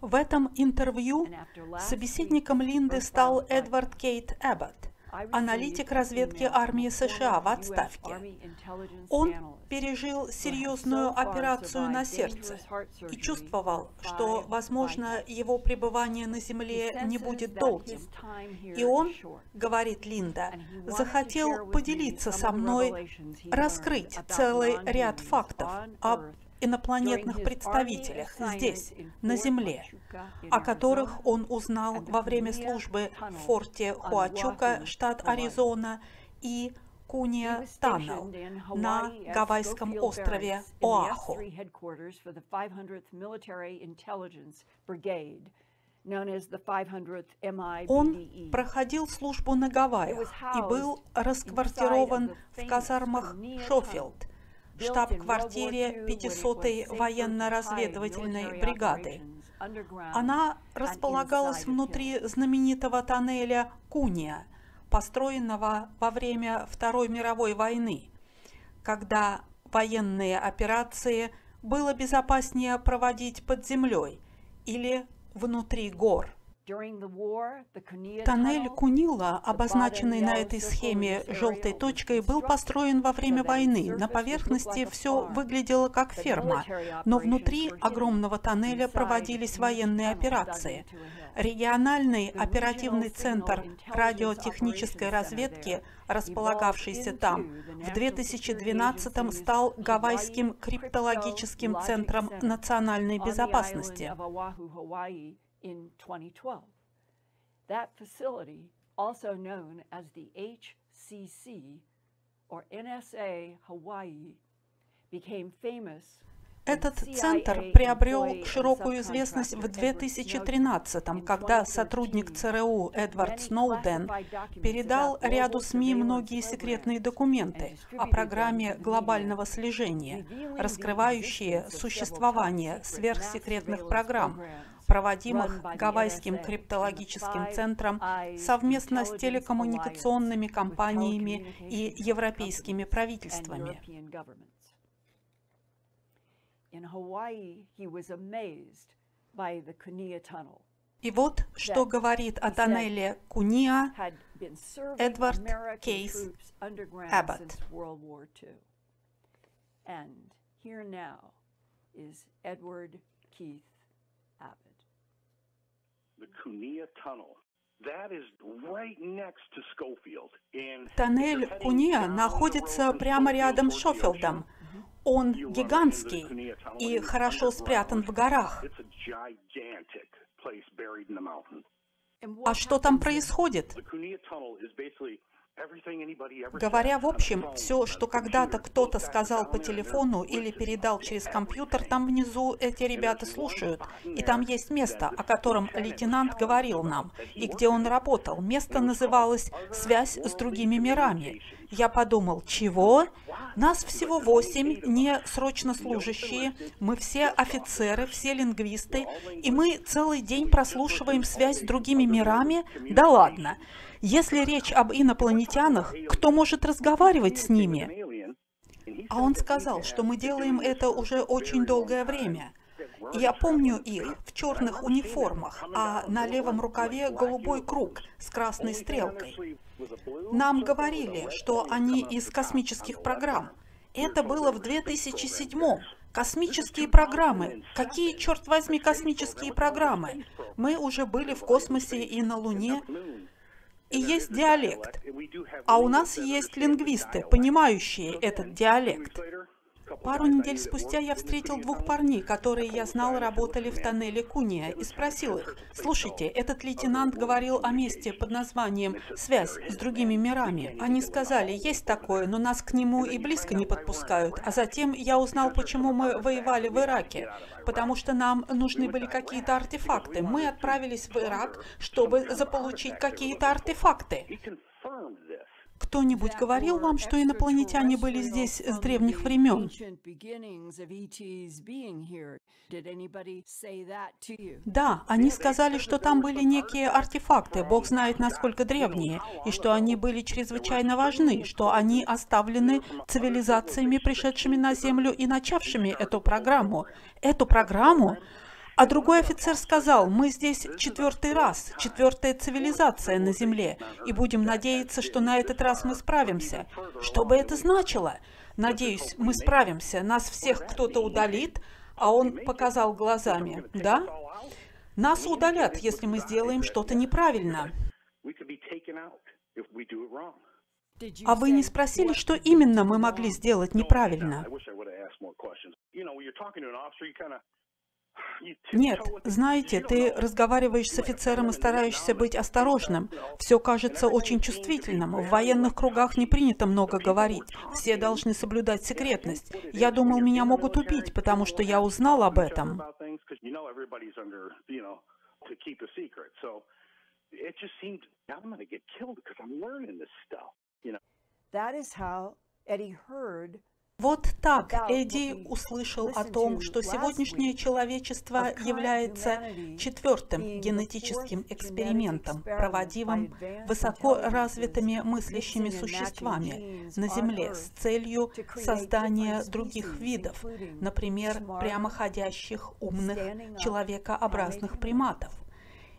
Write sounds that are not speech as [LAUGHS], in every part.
В этом интервью собеседником Линды стал Эдвард Кейт Эббот, I аналитик разведки армии США в отставке. Он пережил серьезную операцию на сердце и чувствовал, что, возможно, его пребывание на Земле не будет долгим. И он, говорит Линда, захотел поделиться со мной, раскрыть целый ряд фактов об инопланетных представителях здесь, на Земле, о которых он узнал во время службы в форте Хуачука, штат. Аризона, и Куния in на Гавайском острове Оаху. S3 headquarters for the 500th Military Intelligence Brigade, known as the 500th Он проходил службу на Гавайях и был расквартирован в казармах Шофилд, штаб-квартире 500-й военно-разведывательной бригады. Она располагалась внутри знаменитого тоннеля Куния, построенного во время Второй мировой войны, когда военные операции было безопаснее проводить под землей или внутри гор. Тоннель Кунила, обозначенный на этой схеме желтой точкой, был построен во время войны. На поверхности все выглядело как ферма, но внутри огромного тоннеля проводились военные операции. Региональный оперативный центр радиотехнической разведки, располагавшийся там, в 2012 стал Гавайским криптологическим центром национальной безопасности. In 2012. That facility, also known as the HCC or NSA Hawaii, became famous Этот центр приобрел широкую известность в 2013 когда сотрудник ЦРУ Эдвард Сноуден передал ряду СМИ многие секретные документы о программе глобального слежения, раскрывающие существование сверхсекретных программ, проводимых Гавайским криптологическим центром совместно с телекоммуникационными компаниями и европейскими правительствами. И вот что говорит о тоннеле Куниа Эдвард Кейс Эббот. And here now is Edward Keith Abbott. Тоннель Куния находится прямо рядом с Шофилдом. Он гигантский и хорошо спрятан в горах. А что там происходит? Говоря в общем, все, что когда-то кто-то сказал по телефону или передал через компьютер, там внизу эти ребята слушают. И там есть место, о котором лейтенант говорил нам, и где он работал. Место называлось «Связь с другими мирами». Я подумал, чего? Нас всего восемь, не срочно служащие, мы все офицеры, все лингвисты, и мы целый день прослушиваем связь с другими мирами? Да ладно. Если речь об инопланетянах, кто может разговаривать с ними? А он сказал, что мы делаем это уже очень долгое время. Я помню их в черных униформах, а на левом рукаве голубой круг с красной стрелкой. Нам говорили, что они из космических программ. Это было в 2007 -м. Космические программы. Какие, черт возьми, космические программы? Мы уже были в космосе и на Луне. И есть диалект. А у нас есть лингвисты, понимающие этот диалект. Пару недель спустя я встретил двух парней, которые я знал работали в тоннеле Куния, и спросил их, слушайте, этот лейтенант говорил о месте под названием «Связь с другими мирами». Они сказали, есть такое, но нас к нему и близко не подпускают. А затем я узнал, почему мы воевали в Ираке. Потому что нам нужны были какие-то артефакты. Мы отправились в Ирак, чтобы заполучить какие-то артефакты. Кто-нибудь говорил вам, что инопланетяне были здесь с древних времен? Да, они сказали, что там были некие артефакты, Бог знает, насколько древние, и что они были чрезвычайно важны, что они оставлены цивилизациями, пришедшими на Землю и начавшими эту программу. Эту программу а другой офицер сказал, мы здесь четвертый раз, четвертая цивилизация на Земле, и будем надеяться, что на этот раз мы справимся. Что бы это значило? Надеюсь, мы справимся. Нас всех кто-то удалит, а он показал глазами. Да? Нас удалят, если мы сделаем что-то неправильно. А вы не спросили, что именно мы могли сделать неправильно? Нет, знаете, ты разговариваешь с офицером и стараешься быть осторожным. Все кажется очень чувствительным. В военных кругах не принято много говорить. Все должны соблюдать секретность. Я думал, меня могут убить, потому что я узнал об этом. That is how Eddie heard вот так Эдди услышал о том, что сегодняшнее человечество является четвертым генетическим экспериментом, проводимым высоко развитыми мыслящими существами на Земле с целью создания других видов, например, прямоходящих, умных, человекообразных приматов.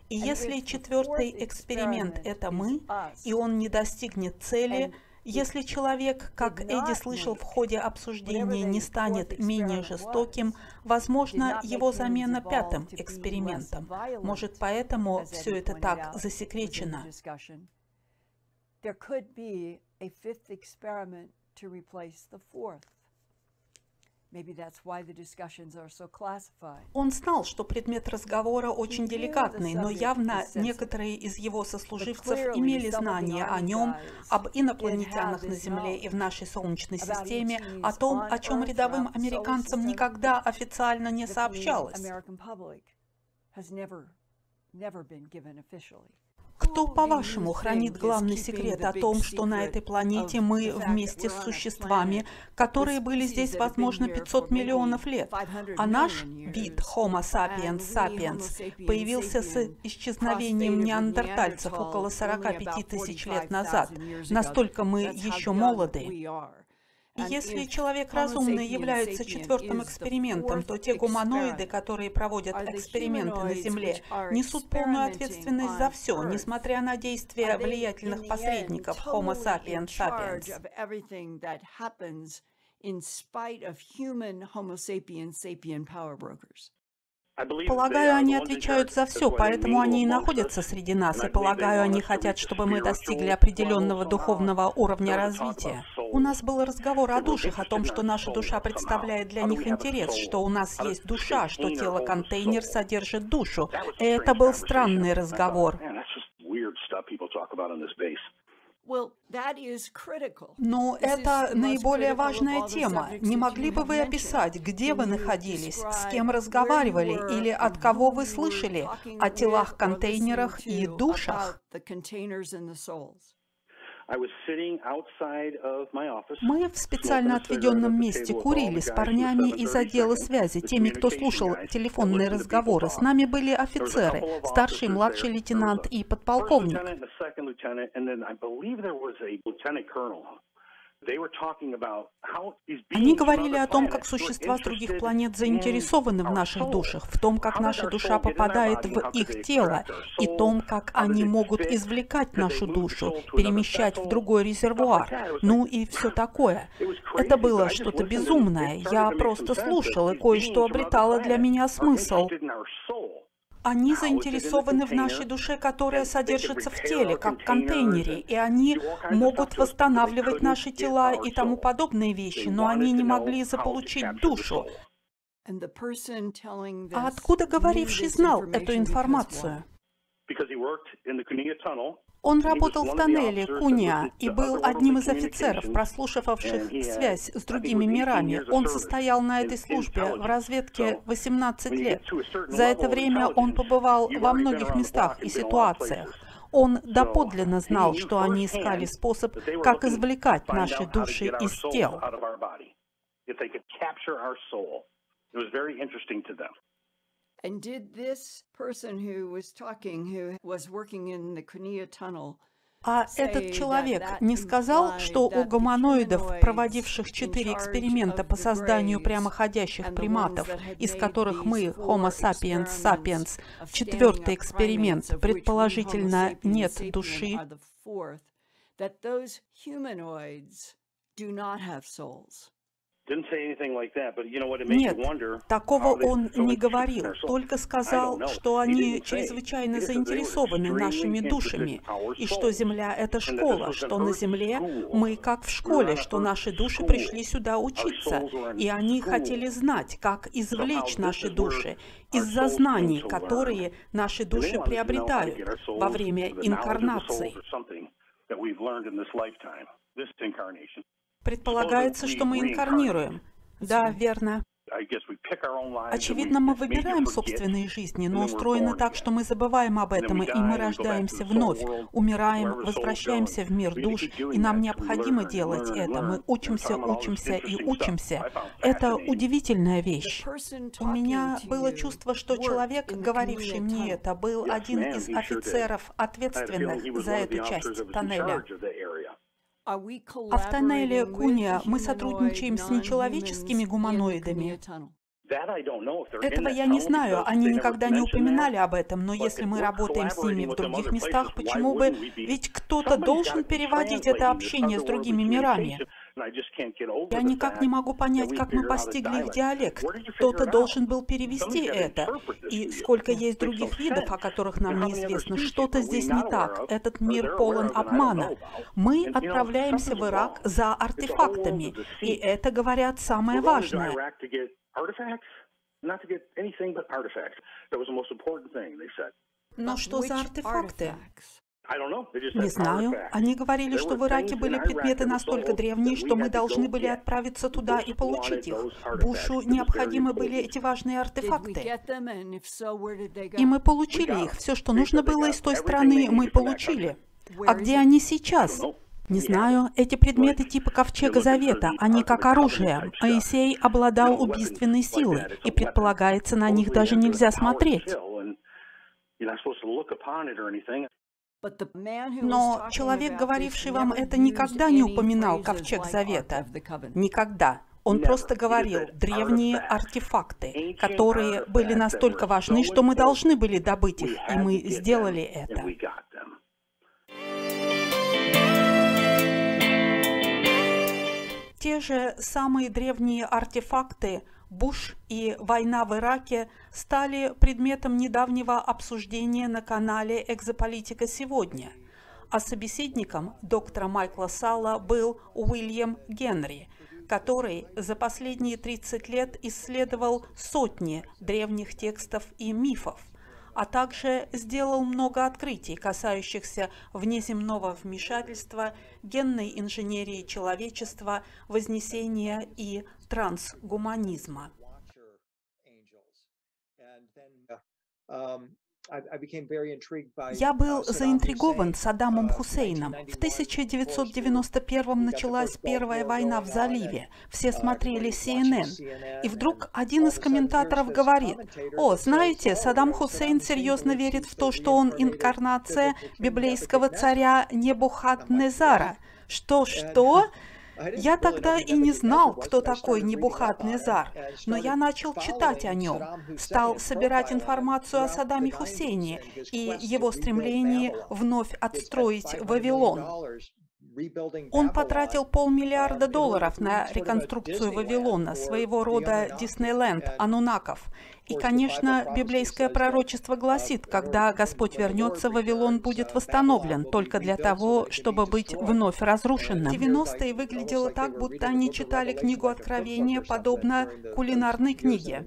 И если четвертый эксперимент – это мы, и он не достигнет цели – если человек, как Эдди слышал в ходе обсуждения, не станет менее жестоким, возможно, его замена пятым экспериментом. Может, поэтому все это так засекречено. Он знал, что предмет разговора очень деликатный, но явно некоторые из его сослуживцев имели знания о нем, об инопланетянах на Земле и в нашей Солнечной системе, о том, о чем рядовым американцам никогда официально не сообщалось. Кто, по-вашему, хранит главный секрет о том, что на этой планете мы вместе с существами, которые были здесь, возможно, 500 миллионов лет, а наш вид Homo sapiens sapiens появился с исчезновением неандертальцев около 45 тысяч лет назад. Настолько мы еще молоды. Если человек разумный является четвертым экспериментом, то те гуманоиды, которые проводят эксперименты на Земле, несут полную ответственность за все, несмотря на действия влиятельных посредников Homo sapiens sapiens. in spite of human Homo sapiens sapien power brokers. Полагаю, они отвечают за все, поэтому они и находятся среди нас, и полагаю, они хотят, чтобы мы достигли определенного духовного уровня развития. У нас был разговор о душах, о том, что наша душа представляет для них интерес, что у нас есть душа, что тело-контейнер содержит душу. Это был странный разговор. Но это наиболее важная тема. Не могли бы вы описать, где вы находились, с кем разговаривали или от кого вы слышали о телах-контейнерах и душах? Мы в специально отведенном месте курили с парнями из отдела связи, теми, кто слушал телефонные разговоры. С нами были офицеры, старший, младший лейтенант и подполковник. Они говорили о том, как существа с других планет заинтересованы в наших душах, в том, как наша душа попадает в их тело, и том, как они могут извлекать нашу душу, перемещать в другой резервуар, ну и [LAUGHS] все такое. Это было что-то безумное. Я просто слушал, и кое-что обретало для меня смысл. Они заинтересованы в нашей душе, которая содержится в теле, как в контейнере, и они могут восстанавливать наши тела и тому подобные вещи, но они не могли заполучить душу. А откуда говоривший знал эту информацию? Он работал в тоннеле Куня и был одним из офицеров, прослушивавших связь с другими мирами. Он состоял на этой службе в разведке 18 лет. За это время он побывал во многих местах и ситуациях. Он доподлинно знал, что они искали способ, как извлекать наши души из тел. And did this person who was talking, who was working in the Cunea tunnel, а этот человек не сказал, что у гуманоидов, проводивших четыре эксперимента по созданию прямоходящих приматов, из которых мы, Homo sapiens sapiens, четвертый эксперимент, предположительно, нет души, нет, такого он не говорил, только сказал, что они чрезвычайно заинтересованы нашими душами, и что Земля — это школа, что на Земле мы как в школе, что наши души пришли сюда учиться, и они хотели знать, как извлечь наши души из-за знаний, которые наши души приобретают во время инкарнации. Предполагается, что мы инкарнируем. Да, верно. Очевидно, мы выбираем собственные жизни, но устроено так, что мы забываем об этом, и мы рождаемся вновь, умираем, возвращаемся в мир душ, и нам необходимо делать это. Мы учимся, учимся и учимся. Это удивительная вещь. У меня было чувство, что человек, говоривший мне это, был один из офицеров, ответственных за эту часть тоннеля. А в тоннеле Куния мы сотрудничаем с нечеловеческими гуманоидами. Этого я не знаю, они никогда не упоминали об этом, но если мы работаем с ними в других местах, почему бы? Ведь кто-то должен переводить это общение с другими мирами. Я никак не могу понять, как мы постигли их диалект. Кто-то должен был перевести это. И сколько есть других видов, о которых нам неизвестно, что-то здесь не так. Этот мир полон обмана. Мы отправляемся в Ирак за артефактами. И это, говорят, самое важное. Но что за артефакты? Не знаю. Они говорили, что в Ираке были предметы настолько древние, что мы должны были отправиться туда и получить их. Бушу необходимы были эти важные артефакты. И мы получили их. Все, что нужно было из той страны, мы получили. А где они сейчас? Не знаю, эти предметы типа Ковчега Завета, они как оружие. Моисей обладал убийственной силой, и предполагается, на них даже нельзя смотреть. Но человек, говоривший вам это, никогда не упоминал Ковчег Завета. Никогда. Он просто говорил древние артефакты, которые были настолько важны, что мы должны были добыть их, и мы сделали это. Те же самые древние артефакты Буш и война в Ираке стали предметом недавнего обсуждения на канале «Экзополитика сегодня», а собеседником доктора Майкла Салла был Уильям Генри, который за последние 30 лет исследовал сотни древних текстов и мифов, а также сделал много открытий, касающихся внеземного вмешательства, генной инженерии человечества, вознесения и трансгуманизма. Я был заинтригован Саддамом Хусейном. В 1991 началась Первая война в заливе. Все смотрели CNN. И вдруг один из комментаторов говорит, «О, знаете, Саддам Хусейн серьезно верит в то, что он инкарнация библейского царя Небухат-Незара». Что-что? [LAUGHS] Я тогда и не знал, кто такой Небухат-Незар, но я начал читать о нем, стал собирать информацию о Саддаме Хусейне и его стремлении вновь отстроить Вавилон. Он потратил полмиллиарда долларов на реконструкцию Вавилона, своего рода Диснейленд Анунаков. И, конечно, библейское пророчество гласит, когда Господь вернется, Вавилон будет восстановлен только для того, чтобы быть вновь разрушенным. 90-е выглядело так, будто они читали книгу Откровения, подобно кулинарной книге.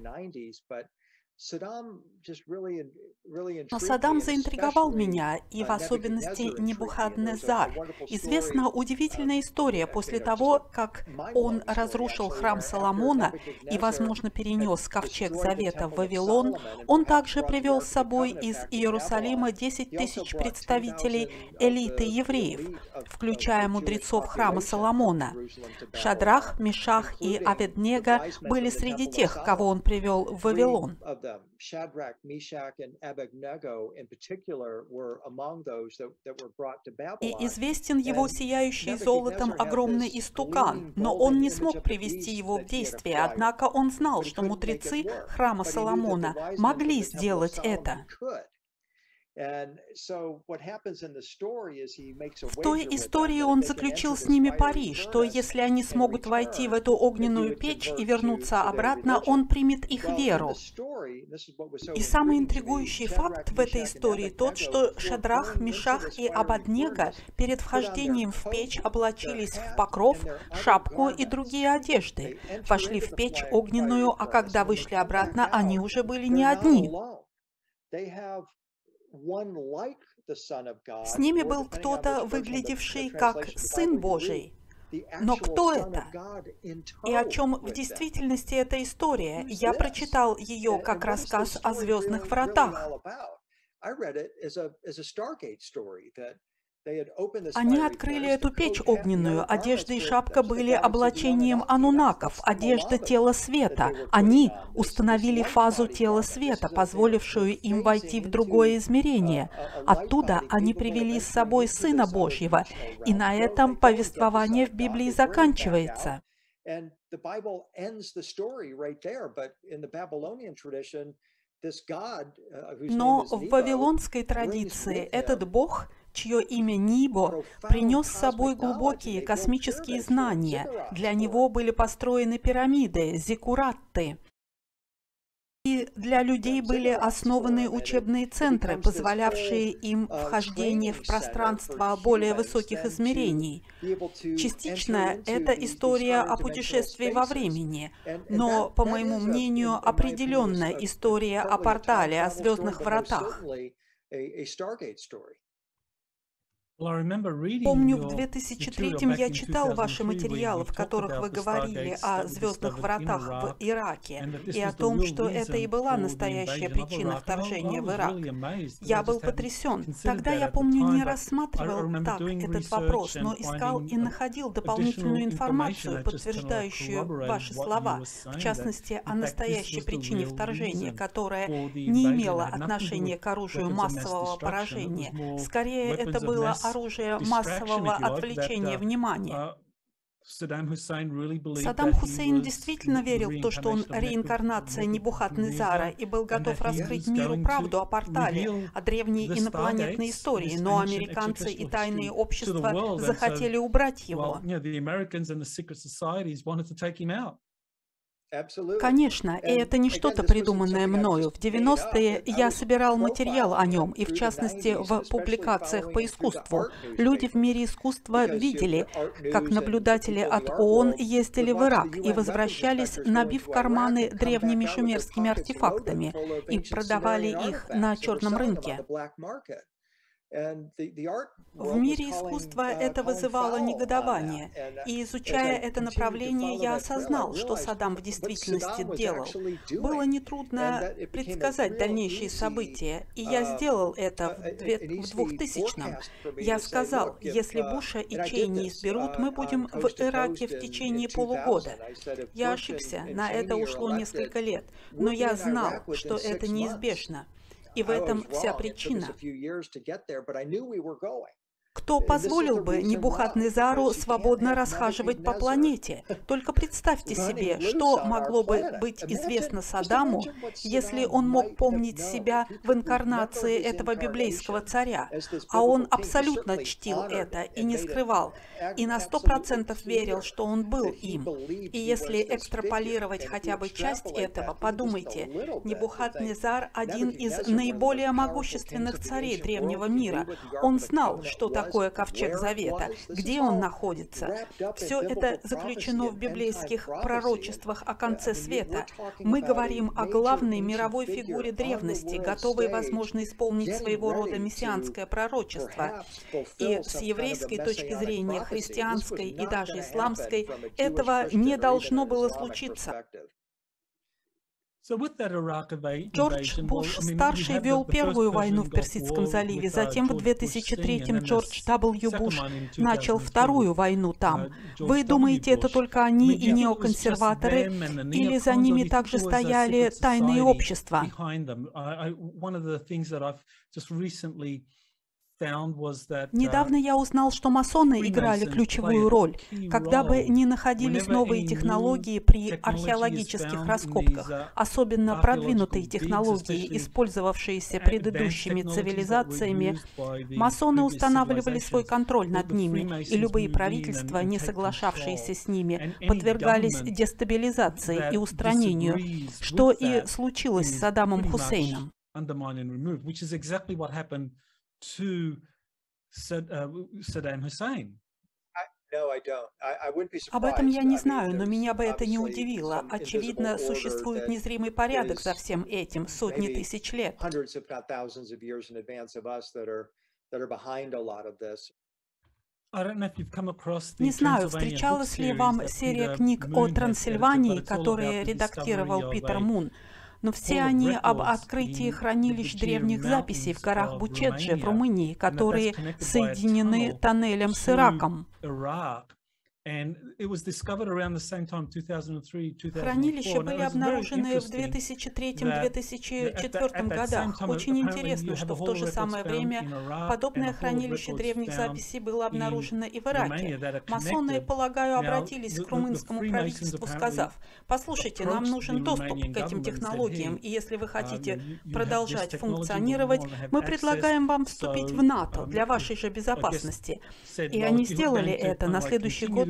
Но Саддам заинтриговал меня, и в особенности Небухаднезар. Известна удивительная история. После того, как он разрушил храм Соломона и, возможно, перенес ковчег Завета в Вавилон, он также привел с собой из Иерусалима 10 тысяч представителей элиты евреев, включая мудрецов храма Соломона. Шадрах, Мишах и Аведнега были среди тех, кого он привел в Вавилон. Shadrach, Meshach, and Abednego in particular were among those that, that were brought to Babylon. И известен его сияющий золотом огромный истукан, но он не смог привести его в действие, однако он знал, что мудрецы храма Соломона могли сделать это. В той истории он заключил с ними пари, что если они смогут войти в эту огненную печь и вернуться обратно, он примет их веру. И самый интригующий факт в этой истории тот, что Шадрах, Мишах и Абаднега перед вхождением в печь облачились в покров, шапку и другие одежды, вошли в печь огненную, а когда вышли обратно, они уже были не одни. С ними был кто-то, выглядевший как Сын Божий. Но кто это? И о чем в действительности эта история? Я прочитал ее как рассказ о звездных вратах. Они открыли эту печь огненную. Одежда и шапка были облачением анунаков, одежда тела света. Они установили фазу тела света, позволившую им войти в другое измерение. Оттуда они привели с собой Сына Божьего. И на этом повествование в Библии заканчивается. Но в вавилонской традиции этот Бог чье имя Нибо, принес с собой глубокие космические знания. Для него были построены пирамиды, зиккуратты. И для людей были основаны учебные центры, позволявшие им вхождение в пространство более высоких измерений. Частично это история о путешествии во времени, но, по моему мнению, определенная история о портале, о звездных вратах. Помню, в 2003 я читал ваши материалы, в которых вы говорили о звездных вратах в Ираке и о том, что это и была настоящая причина вторжения в Ирак. Я был потрясен. Тогда, я помню, не рассматривал так этот вопрос, но искал и находил дополнительную информацию, подтверждающую ваши слова, в частности, о настоящей причине вторжения, которая не имела отношения к оружию массового поражения. Скорее, это было оружие массового отвлечения внимания. Uh, Саддам Хусейн действительно верил в то, что он реинкарнация Небухат-Незара и был готов раскрыть миру правду о портале, о древней инопланетной истории, но американцы и тайные общества захотели убрать его. Конечно, и это не что-то придуманное мною. В 90-е я собирал материал о нем, и в частности в публикациях по искусству. Люди в мире искусства видели, как наблюдатели от ООН ездили в Ирак и возвращались, набив карманы древними шумерскими артефактами, и продавали их на черном рынке. В мире искусства это вызывало негодование, и изучая это направление, я осознал, что Саддам в действительности делал. Было нетрудно предсказать дальнейшие события, и я uh, сделал это в 2000-м. Я сказал, если uh, Буша и Чейни изберут, мы uh, будем в Ираке в течение полугода. Я ошибся, на это ушло несколько лет, но я знал, что это неизбежно. И в этом вся причина. Кто позволил бы Небухаднезару свободно расхаживать по планете? Только представьте себе, что могло бы быть известно Саддаму, если он мог помнить себя в инкарнации этого библейского царя. А он абсолютно чтил это и не скрывал, и на сто процентов верил, что он был им. И если экстраполировать хотя бы часть этого, подумайте, Небухаднезар – один из наиболее могущественных царей древнего мира. Он знал, что такое такое ковчег завета, где он находится. Все это заключено в библейских пророчествах о конце света. Мы говорим о главной мировой фигуре древности, готовой, возможно, исполнить своего рода мессианское пророчество. И с еврейской точки зрения, христианской и даже исламской, этого не должно было случиться. Джордж Буш-старший вел первую войну в Персидском заливе, затем в 2003-м Джордж W. Буш начал вторую войну там. Вы думаете, это только они и неоконсерваторы, или за ними также стояли тайные общества? Недавно я узнал, что масоны играли ключевую роль. Когда бы ни находились новые технологии при археологических раскопках, особенно продвинутые технологии, использовавшиеся предыдущими цивилизациями, масоны устанавливали свой контроль над ними, и любые правительства, не соглашавшиеся с ними, подвергались дестабилизации и устранению, что и случилось с Саддамом Хусейном to Saddam Hussein. Об этом я не знаю, но меня бы это не удивило. Очевидно, существует незримый порядок за всем этим сотни тысяч лет. Не знаю, встречалась ли вам серия книг о Трансильвании, которые редактировал Питер Мун но все они об открытии хранилищ древних записей в горах Бучеджи в Румынии, которые соединены тоннелем с Ираком. Хранилища были обнаружены в 2003-2004 годах. Очень интересно, что в то же самое время подобное хранилище древних записей было обнаружено и в Ираке. Масоны, полагаю, обратились к румынскому правительству, сказав, послушайте, нам нужен доступ к этим технологиям, и если вы хотите продолжать функционировать, мы предлагаем вам вступить в НАТО для вашей же безопасности. И они сделали это. На следующий год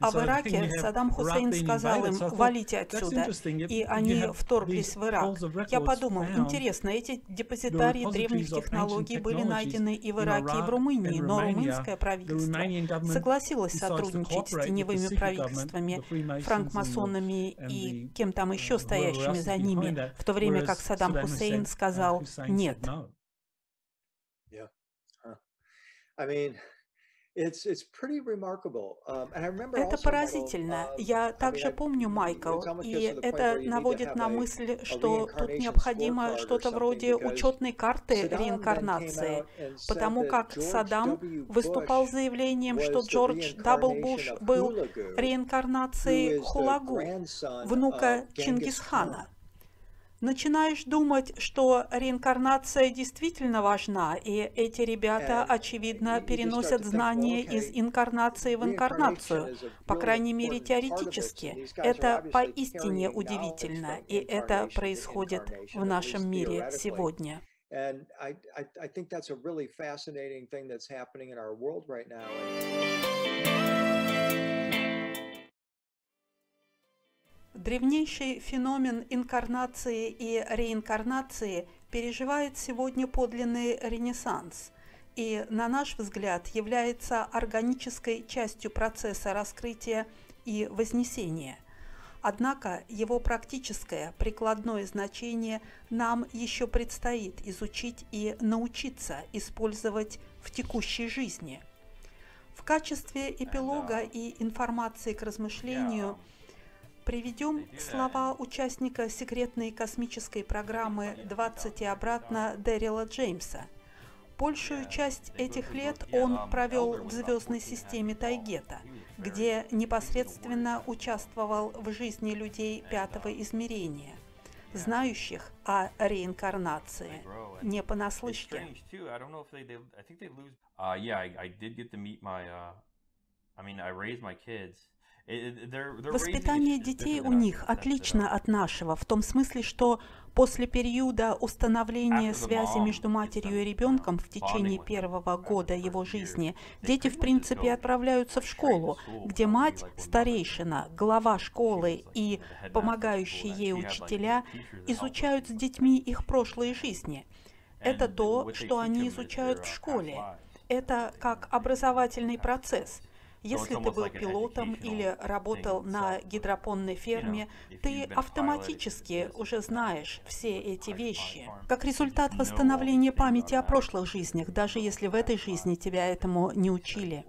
А в Ираке Саддам Хусейн сказал им «валите отсюда», и они вторглись в Ирак. Я подумал, интересно, эти депозитарии древних технологий были найдены и в Ираке, и в Румынии, но румынское правительство согласилось сотрудничать с теневыми правительствами, франкмасонами и кем там еще стоящими за ними, в то время как Саддам Хусейн сказал «нет». I mean, это поразительно. Я также помню, Майкл, и это наводит на мысль, что тут необходимо что-то вроде учетной карты реинкарнации, потому как Саддам выступал с заявлением, что Джордж Дабл Буш был реинкарнацией Хулагу, внука Чингисхана начинаешь думать, что реинкарнация действительно важна, и эти ребята, очевидно, переносят знания из инкарнации в инкарнацию, по крайней мере, теоретически. Это поистине удивительно, и это происходит в нашем мире сегодня. And I, I, I think that's a really fascinating thing that's happening in our world right now. Древнейший феномен инкарнации и реинкарнации переживает сегодня подлинный ренессанс и, на наш взгляд, является органической частью процесса раскрытия и вознесения. Однако его практическое прикладное значение нам еще предстоит изучить и научиться использовать в текущей жизни. В качестве эпилога и информации к размышлению – Приведем слова участника секретной космической программы «20 и обратно» Дэрила Джеймса. Большую часть этих лет он провел в звездной системе Тайгета, где непосредственно участвовал в жизни людей пятого измерения, знающих о реинкарнации, не понаслышке. Воспитание детей у них отлично от нашего, в том смысле, что после периода установления связи между матерью и ребенком в течение первого года его жизни, дети, в принципе, отправляются в школу, где мать, старейшина, глава школы и помогающие ей учителя изучают с детьми их прошлые жизни. Это то, что они изучают в школе. Это как образовательный процесс – если ты был пилотом или работал на гидропонной ферме, ты автоматически уже знаешь все эти вещи. Как результат восстановления памяти о прошлых жизнях, даже если в этой жизни тебя этому не учили.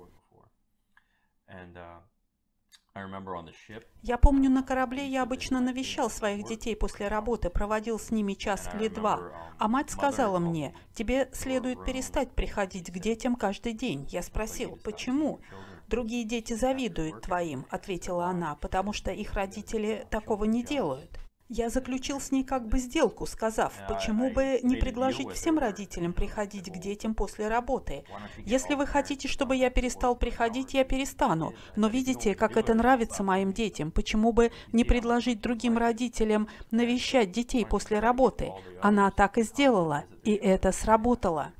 Я помню, на корабле я обычно навещал своих детей после работы, проводил с ними час или два. А мать сказала мне, тебе следует перестать приходить к детям каждый день. Я спросил, почему? «Другие дети завидуют твоим», — ответила она, «потому что их родители такого не делают». Я заключил с ней как бы сделку, сказав, почему бы не предложить всем родителям приходить к детям после работы. Если вы хотите, чтобы я перестал приходить, я перестану. Но видите, как это нравится моим детям. Почему бы не предложить другим родителям навещать детей после работы? Она так и сделала, и это сработало.